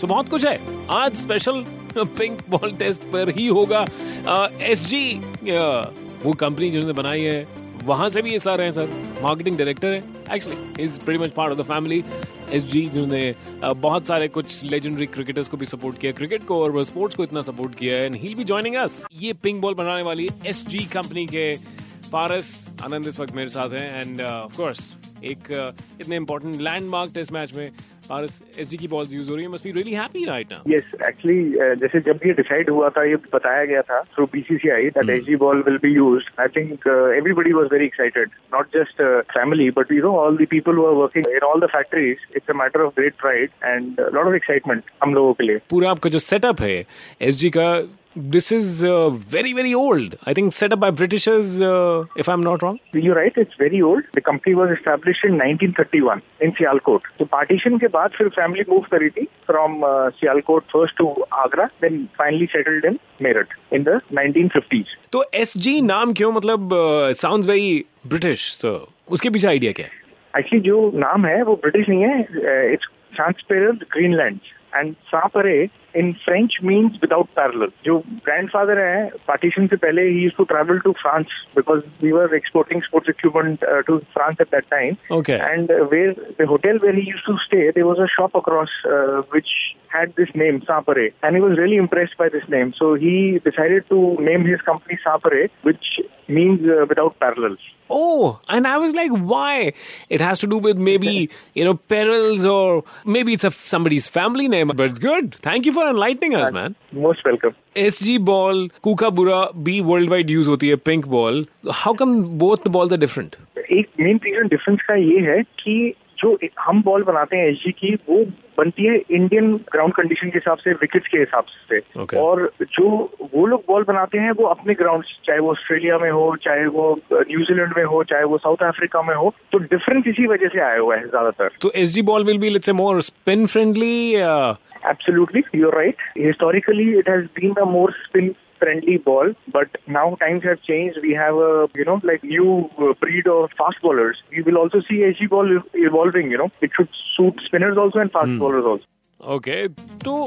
तो बहुत कुछ है। आज स्पेशल पिंक बॉल टेस्ट पर ही होगा। एस जी वो कंपनी जिन्होंने बनाई है, वहाँ से भी ये सर हैं सर मार्केटिंग डायरेक्टर है. Actually is very much part of the family S G जिन्होंने बहुत सारे कुछ लेजेंडरी क्रिकेटर्स को भी सपोर्ट किया। क्रिकेट को और स्पोर्ट्स को इतना सपोर्ट किया है and he be joining us ये पिंक बॉल बनाने वाली एस जी कंपनी के पारस आनंद इस वक्त मेरे साथ हैं एंड ऑफ़ कोर्स एक इतने इंपॉर्टेंट लैंडमार्क टेस्ट मैच में पारस एसजी की बॉल्स यूज़ हो रही है। Must be really happy right now yes actually जैसे जब ये डिसाइड हुआ था ये बताया गया था through BCCI that S G ball will be used I think everybody was very excited not just family but you know all the people who are working in all the factories it's a matter of great pride and lot of excitement हम लोगों के लिए. पूरा आपका जो setup है SG का this is uh, very very old i think set up by britishers uh, if i'm not wrong you're right it's very old the company was established in 1931 in sialkot so partition ke baad fir family move kari thi from uh, sialkot first to agra then finally settled in meerut in the 1950s तो SG नाम क्यों मतलब sounds very British सो उसके पीछे idea क्या है actually जो नाम है वो ब्रिटिश नहीं है it's transparent Greenland and सापरे in French means without parallel जो ग्रैंडफादर है पार्टीशन से पहले ही to travel to France because we were exporting sports equipment to France at that time and where the hotel where he used to stay there was a shop across which had this name Sapare and he was really impressed by this name. So he decided to name his company Sapare which means uh, without parallels oh and i was like why it has to do with maybe you know perils or maybe it's a somebody's family name but it's good thank you for enlightening us man most welcome SG ball kookaburra भी worldwide use होती है pink ball how come both the balls are different एक main reason difference का ये है कि जो हम बॉल बनाते हैं एसजी की वो बनती है इंडियन ग्राउंड कंडीशन के हिसाब से विकेट्स के हिसाब से। Okay. और जो वो लोग बॉल बनाते हैं वो अपने ग्राउंड चाहे वो ऑस्ट्रेलिया में हो चाहे वो न्यूजीलैंड में हो चाहे वो साउथ अफ्रीका में हो तो डिफरेंस इसी वजह से आया हुआ है ज़्यादातर। तो S G ball will be let's more spin friendly Absolutely, you're right historically it has been a more spin friendly ball but now times have changed we have a you know like new breed of fast bowlers we will also see SG ball evolving you know it should suit spinners also and fast hmm. bowlers also okay तो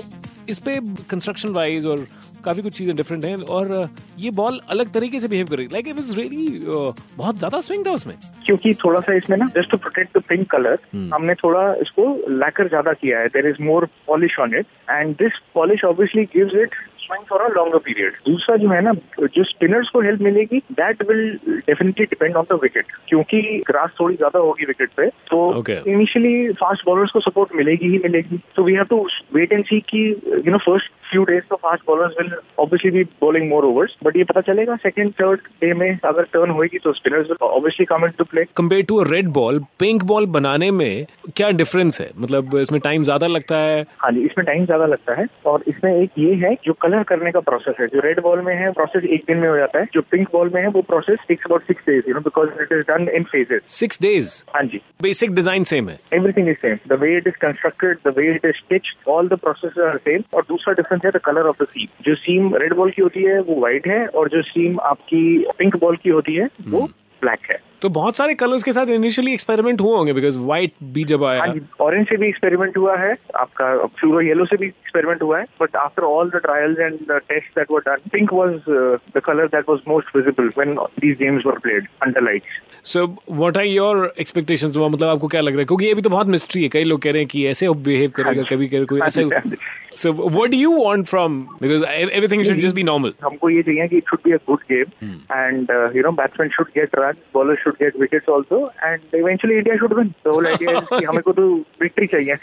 इस पे construction wise और काफ़ी कुछ चीज़ें different हैं और ये बॉल अलग तरीके से बिहेव करेगी लाइक इट वाज रियली बहुत ज़्यादा स्विंग था उसमें क्योंकि थोड़ा सा इसमें ना just to protect the pink colour हमने थोड़ा इसको लैकर ज़्यादा किया है there is more polish on it and this polish obviously gives it swing for a longer period. दूसरा जो है ना जो स्पिनर्स को हेल्प मिलेगी that will definitely depend on the wicket क्योंकि ग्रास थोड़ी ज़्यादा होगी विकेट पे तो इनिशियली फास्ट बॉलर्स को सपोर्ट मिलेगी ही मिलेगी. तो we have to wait and see की you know first few days तो fast bowlers will obviously be bowling more overs but ये पता चलेगा सेकंड थर्ड डे में अगर टर्न होगी तो spinners will obviously come to play compare to red ball pink ball बनाने में क्या डिफरेंस है? मतलब इसमें टाइम ज़्यादा लगता है? हाँ जी इसमें टाइम ज़्यादा लगता है और इसमें एक ये है जो कलर करने का प्रोसेस है। जो रेड बॉल में है प्रोसेस एक दिन में हो जाता है। जो पिंक बॉल में है वो process takes about six days you know because it is done in phases six days हाँ जी। बेसिक डिज़ाइन सेम है? Everything is same the way it is constructed the way it is stitch all the process are same और दूसरा difference है the colour of the seam जो seam red ball की होती है वो व्हाइट है और जो सीम आपकी पिंक बॉल की होती है वो ब्लैक है। तो बहुत सारे कलर्स के साथ इनिशियली एक्सपेरिमेंट हुए होंगे बिकॉज़ व्हाइट भी जब आया। ऑरेंज से भी एक्सपेरिमेंट हुआ है आपका फ्लूरो येलो से भी एक्सपेरिमेंट हुआ है but after all the trials and the test that were done pink was the colour that was most visible when these games were played under lights so what are your expectations मतलब आपको क्या लग रहा है? क्योंकि ये भी तो बहुत मिस्ट्री है। कई लोग कह रहे हैं कि ऐसे बिहेव करेगा कभी कभी कोई ऐसे So what do you want from because everything should just be normal. हमको ये चाहिए कि should be a good game hmm. and uh, you know batsmen should get runs, bowlers should get wickets also and eventually India should win. The whole idea is कि हमें को तो victory चाहिए.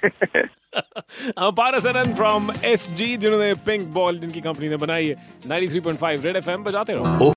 Paras Anant from SG जिन्होंने pink ball जिनकी company ने बनाई है 93.5 रेड एफएम बजाते रहो